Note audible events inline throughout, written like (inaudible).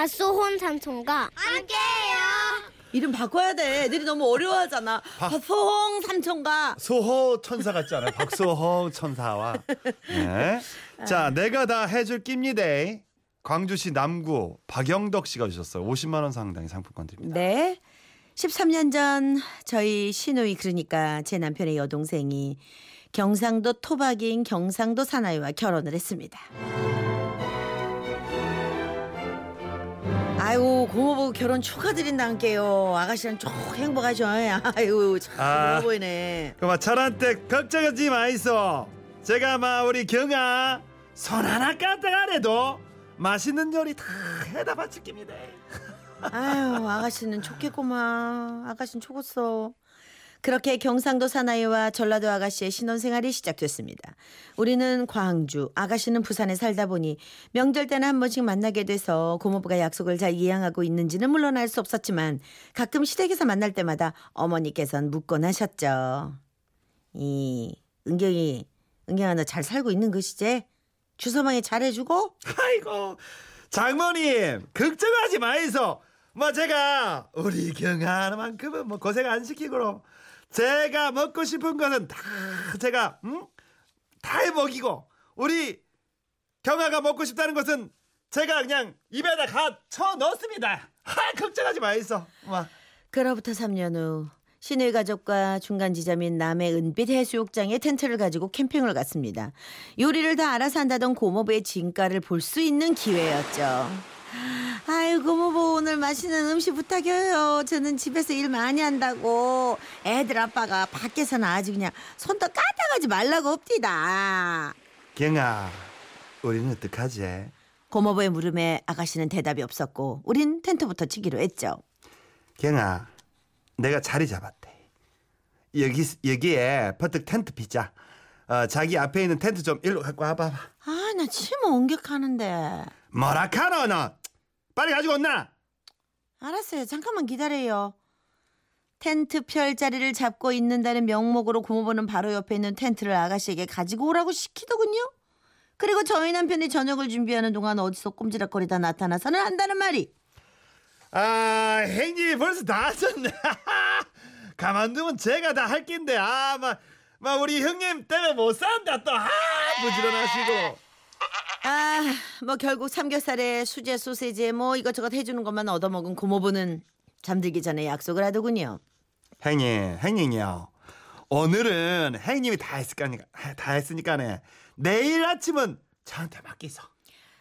밭소혼 삼촌과 함께해요. 이름 바꿔야 돼. 애들이 너무 어려워하잖아. 소홍 삼촌과 소호 천사 같지 않아요? 박소홍 천사와. 네. 자, 내가 다 해줄 깁니다. 광주시 남구 박영덕 씨가 주셨어요. 50만 원 상당의 상품권 드립니다. 네. 13년 전 저희 시누이 그러니까 제 남편의 여동생이 경상도 토박이인 경상도 사나이와 결혼을 했습니다. 아이고 고모부 결혼 축하드린다는게요. 아가씨랑 쭉 행복하셔. (laughs) 아이고 참 아. 보이네. 그만 철한테 걱정하지 마이소. 제가 막 우리 경아 손 하나 까딱하래도 맛있는 요리 다 해다 바칠 깁니다. 아유 아가씨는 좋겠구만. 아가씨는 좋겠어. 그렇게 경상도 사나이와 전라도 아가씨의 신혼생활이 시작됐습니다. 우리는 광주, 아가씨는 부산에 살다 보니 명절 때는 한 번씩 만나게 돼서 고모부가 약속을 잘 이행하고 있는지는 물론 알 수 없었지만 가끔 시댁에서 만날 때마다 어머니께서는 묻곤 하셨죠. 이 은경이, 은경아 너 잘 살고 있는 것이지? 주소방에 잘해주고? 아이고 장모님 걱정하지 마이소. 뭐 제가 우리 경아만큼은 뭐 고생 안 시키고 제가 먹고 싶은 것은 다 제가 응? 다 해먹이고 우리 경아가 먹고 싶다는 것은 제가 그냥 입에다 가쳐 넣습니다. 아 걱정하지 마이소. 와. 그로부터 3년 후 시누이 가족과 중간 지점인 남해 은빛 해수욕장에 텐트를 가지고 캠핑을 갔습니다. 요리를 다 알아서 한다던 고모부의 진가를 볼 수 있는 기회였죠. 아이고 고모부 오늘 맛있는 음식 부탁해요. 저는 집에서 일 많이 한다고 애들 아빠가 밖에서는 아주 그냥 손도 까딱하지 말라고 없디다. 경아 우리는 어떡하지? 고모부의 물음에 아가씨는 대답이 없었고 우린 텐트부터 치기로 했죠. 경아, 내가 자리 잡았대. 여기 여기에 버뜩 텐트 피자. 어, 자기 앞에 있는 텐트 좀 일로 갖고 와봐. 아나침 옮격하는데. 뭐라 카노 너? 빨리 가지고 온나? 알았어요. 잠깐만 기다려요. 텐트 펼 자리를 잡고 있는다는 명목으로 고모부는 바로 옆에 있는 텐트를 아가씨에게 가지고 오라고 시키더군요. 그리고 저희 남편이 저녁을 준비하는 동안 어디서 꼼지락거리다 나타나서는 한다는 말이 아, 행님이 벌써 다 하셨네. (laughs) 가만두면 제가 다 할 낀데 아, 막, 막 우리 형님 때문에 못 산다 또 아, 부지런하시고. 아, 뭐 결국 삼겹살에 수제 소세지에 뭐 이것저것 해주는 것만 얻어먹은 고모부는 잠들기 전에 약속을 하더군요. 행님, 행님이요. 오늘은 행님이 다 했으니까 다 했으니까네. 내일 아침은 저한테 맡기소.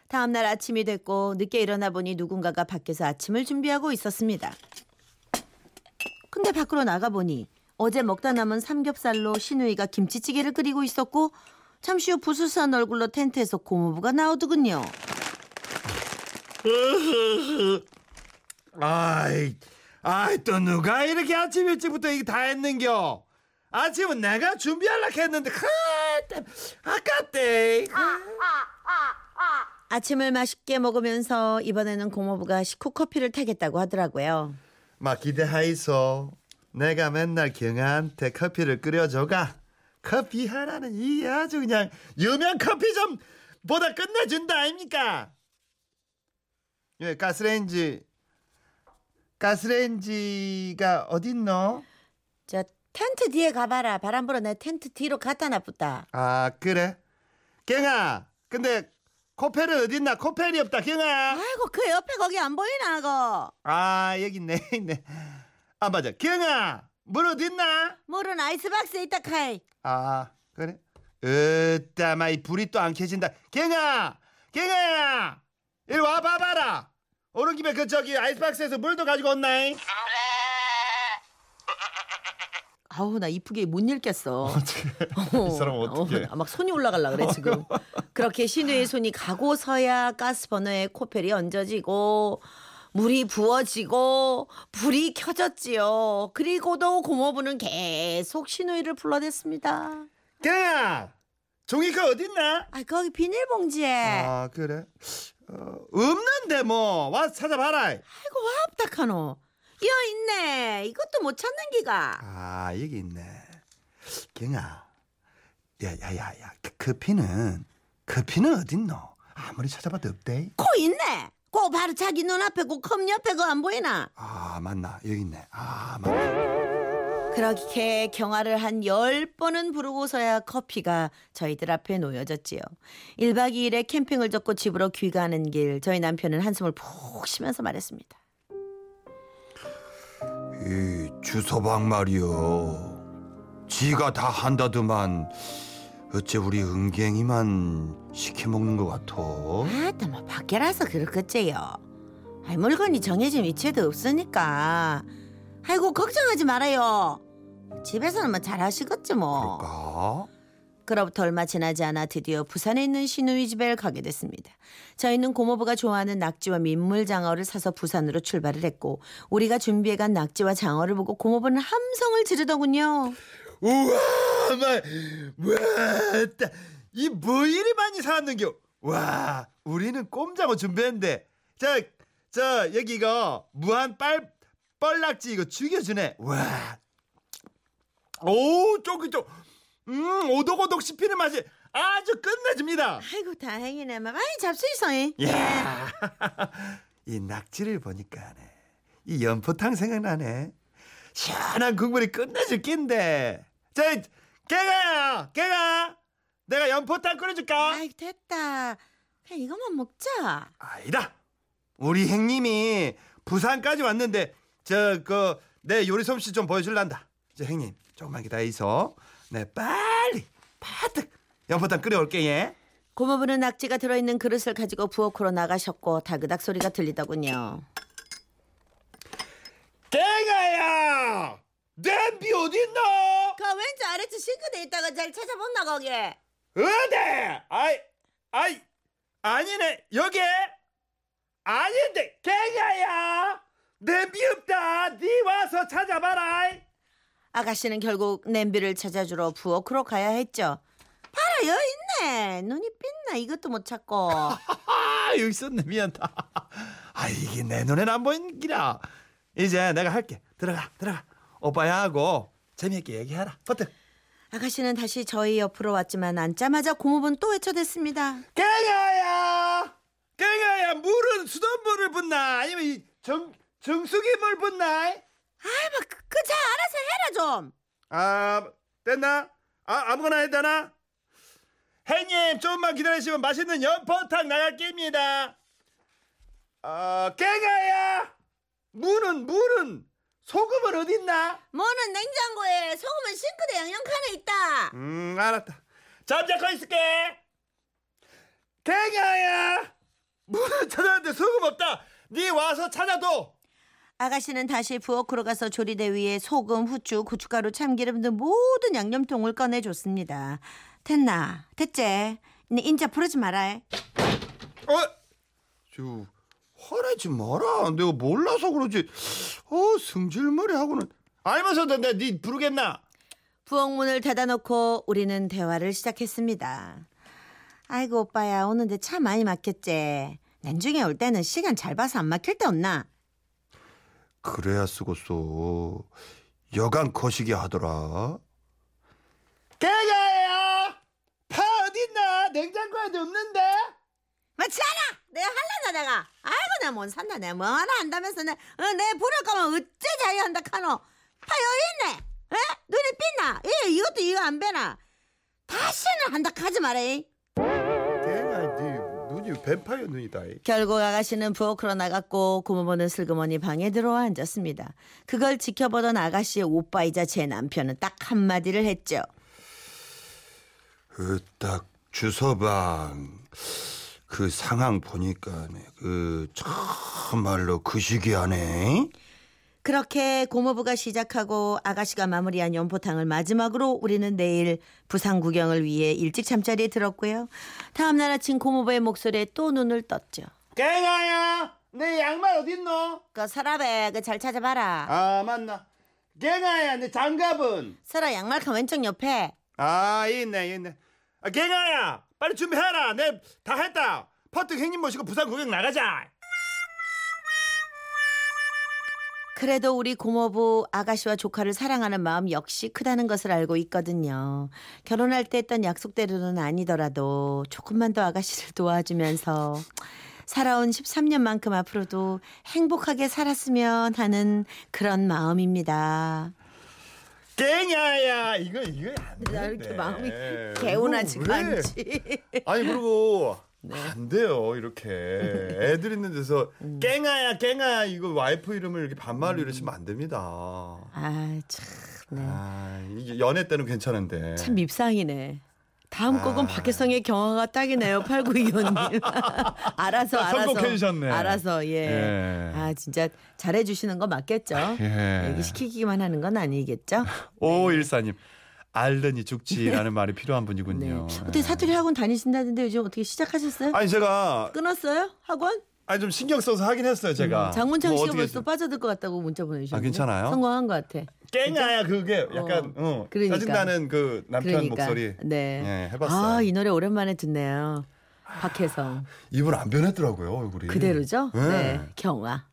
다음 날 아침이 됐고 늦게 일어나 보니 누군가가 밖에서 아침을 준비하고 있었습니다. 근데 밖으로 나가 보니 어제 먹다 남은 삼겹살로 시누이가 김치찌개를 끓이고 있었고 잠시 후 부스스한 얼굴로 텐트에서 고모부가 나오더군요. (laughs) 아이, 아이 또 누가 이렇게 아침 일찍부터 이게 다 했는겨? 아침은 내가 준비하려 했는데, 크, 아깝대. 아침을 맛있게 먹으면서 이번에는 고모부가 식후 커피를 타겠다고 하더라고요. 막 기대하이소. 내가 맨날 경아한테 커피를 끓여줘가. 커피 하나는 이 아주 그냥 유명 커피점 보다 끝내준다 아닙니까? 예, 가스레인지 가스레인지가 어딨노? 저 텐트 뒤에 가봐라. 바람 불어 내 텐트 뒤로 갖다 놔붙다. 아 그래? 경아 근데 코펠은 어딨나? 코펠이 없다 경아 아이고 그 옆에 거기 안 보이나 그거. 아 여기 있네 있네 아 맞아 경아 물 어딨나? 물은 아이스박스에 있다 카이. 아 그래? 으따 마이 불이 또 안 켜진다 경아 경아야 이리 와 봐봐라 오는 김에 그 저기 아이스박스에서 물도 가지고 온나잉 아우 나 이쁘게 못 읽겠어. (laughs) 이 사람 어떡해. 어, 막 손이 올라갈라 그래 지금. (laughs) 그렇게 신우의 손이 가고서야 가스버너에 코펠이 얹어지고 물이 부어지고 불이 켜졌지요. 그리고도 고모부는 계속 신우이를 불러댔습니다. 경아 종이컵 어딨나? 아 거기 비닐봉지에. 아 그래? 어, 없는데 뭐 와서 찾아봐라 아이고 와 부탁하노. 여 있네. 이것도 못 찾는 기가. 아 여기 있네 경아 야야야야 그 커피는 커피는 어딨노? 아무리 찾아봐도 없대 코 있네. 꼭 바로 자기 눈앞에 꼭컵 옆에 그안 보이나? 아 맞나 여기 있네. 아 맞나. 그렇게 경화를 한 열 번은 부르고서야 커피가 저희들 앞에 놓여졌지요. 1박 2일에 캠핑을 접고 집으로 귀가하는 길 저희 남편은 한숨을 푹 쉬면서 말했습니다. 이 주서방 말이여. 지가 다 한다더만 어째 우리 은갱이만 시켜 먹는 것 같아. 아따 뭐 밖에라서 그렇겠지요. 아이 물건이 정해진 위치에도 없으니까. 아이고 걱정하지 말아요. 집에서는 뭐 잘하시겠지 뭐. 그럴까? 그로부터 얼마 지나지 않아 드디어 부산에 있는 시누이 집에 가게 됐습니다. 저희는 고모부가 좋아하는 낙지와 민물 장어를 사서 부산으로 출발을 했고 우리가 준비해간 낙지와 장어를 보고 고모부는 함성을 지르더군요. 우와, 마, 와, 따, 이뭐 이리 많이 사왔는겨? 와, 우리는 꼼장어 준비했는데, 저, 저 여기 이거 무한 빨 뻘낙지 이거 죽여주네. 와, 오, 쫄깃쫄, 음, 오독오독 씹히는 맛이 아주 끝내줍니다. 아이고 다행이네. 막 많이 잡수있어. 잉? 야, (laughs) 이 낙지를 보니까네, 이 연포탕 생각나네. 시원한 국물이 끝내줄 낀데. 저, 깨가야, 깨가. 내가 연포탕 끓여줄까? 아이 됐다. 그냥 이것만 먹자. 아니다. 우리 형님이 부산까지 왔는데 저 그 내 요리 솜씨 좀 보여줄란다. 저 형님 조금만 기다리소. 네 빨리 파득 연포탕 끓여올게 예. 고모부는 낙지가 들어있는 그릇을 가지고 부엌으로 나가셨고 다그닥 소리가 들리더군요. 깨가야 냄비 어딨노? 그 왼쪽 아래쪽 싱크대에 있다가 잘 찾아본나 거기. 어디? 아이 아이 아니네 여기 아닌데 깨가야 냄비 없다. 네 와서 찾아봐라. 아가씨는 결국 냄비를 찾아주러 부엌으로 가야 했죠. 봐라 여기 있네. 눈이 삔나 이것도 못 찾고. (laughs) 아 여기 있었네 미안다 아 이게 내 눈엔 안 보이는 기라 이제 내가 할게 들어가 들어가 오빠야 하고 재미있게 얘기해라 버튼 아가씨는 다시 저희 옆으로 왔지만 앉자마자 고모부는 또 외쳐댔습니다. 갱아야 갱아야 물은 수돗물을 붓나? 아니면 이 정, 정수기 물 붓나? 아이 뭐그잘 알아서 해라 좀. 아 됐나? 아 아무거나 해다나? 형님 조금만 기다리시면 맛있는 연포탕 나갈 깁니다. 아 갱아야 물은 물은 소금은 어딨나 뭐는 냉장고에 소금은 싱크대 양념칸에 있다. 음 알았다 잠자코 있을게 갱아야 물은 찾았는데 소금 없다 네 와서 찾아도 아가씨는 다시 부엌으로 가서 조리대 위에 소금, 후추, 고춧가루, 참기름 등 모든 양념통을 꺼내줬습니다. 됐나? 됐지? 네 인자 부르지 마라. 어? 저 화내지 마라 내가 몰라서 그러지 어 성질머리 하고는. 알면서도 내가 네 부르겠나? 부엌 문을 닫아놓고 우리는 대화를 시작했습니다. 아이고 오빠야 오는데 차 많이 막혔지. 난중에 올 때는 시간 잘 봐서 안 막힐 때 없나? 그래야 쓰고서 여간 거시기 하더라. 깨가야! 파 어딨나? 냉장고에도 없는데? 맞 지않아? 내가 할라나 내가. 아이고 내가 뭔 산다. 내가 뭐 하나 한다면서 내, 어, 내 부를 거면 어째 자유 한다 카노. 파 여기 있네. 에? 눈이 삐나? 예, 이것도 이거 안 배나? 다시는 한다 하지 마라 네 눈이 뱀파이어 눈이다 이. 결국 아가씨는 부엌으로 나갔고 고모부는 슬그머니 방에 들어와 앉았습니다. 그걸 지켜보던 아가씨의 오빠이자 제 남편은 딱 한마디를 했죠. 그딱 주서방 그 상황 보니까 그 참말로 그 시기하네. 그렇게 고모부가 시작하고 아가씨가 마무리한 연포탕을 마지막으로 우리는 내일 부산 구경을 위해 일찍 잠자리에 들었고요. 다음 날 아침 고모부의 목소리에 또 눈을 떴죠. 갱아야, 내 양말 어딨노? 그 서랍에 그 잘 찾아봐라. 아 맞나? 갱아야, 내 장갑은? 서랍 양말 칸 왼쪽 옆에. 아 있네 있네. 아, 갱아야, 빨리 준비해라. 내 다 했다. 퍼뜩 형님 모시고 부산 구경 나가자. 그래도 우리 고모부 아가씨와 조카를 사랑하는 마음 역시 크다는 것을 알고 있거든요. 결혼할 때 했던 약속대로는 아니더라도 조금만 더 아가씨를 도와주면서 살아온 13년만큼 앞으로도 행복하게 살았으면 하는 그런 마음입니다. 깽야야 이거 이거 안 돼. 나 이렇게 마음이 개운하지가 않지. 아니 그리고 (laughs) 네. 안 돼요 이렇게 애들 있는 데서 음. 깽아야 깽아야 이거 와이프 이름을 이렇게 반말로 이러시면 안 됩니다. 아, 참, 네. 아 이게 연애 때는 괜찮은데. 참 밉상이네. 다음 아. 곡은 박혜성의 경화가 딱이네요. 8925님. (laughs) 알아서 알아서. 선곡해 주셨네. 알아서 예. 예. 아 진짜 잘해 주시는 거 맞겠죠? 예. 여기 시키기만 하는 건 아니겠죠? (laughs) 오 일사님 알더니 죽지라는 (laughs) 말이 필요한 네. 분이군요. 어떻게 사투리 학원 다니신다는데 요즘 어떻게 시작하셨어요? 아니 제가 끊었어요? 학원? 아니 좀 신경 써서 하긴 했어요 제가. 장문창 뭐 씨가 어떻게 벌써 빠져들 것 같다고 문자 보내주셨는데 아, 괜찮아요? 성공한 것 같아. 깽아야 그게 약간 어, 그러니까. 짜증나는 그 남편 그러니까. 목소리. 네. 예, 해봤어요. 아, 이 노래 오랜만에 듣네요. 박혜성. 이분 안 변했더라고요 얼굴이. 그대로죠? 네. 네. 경화.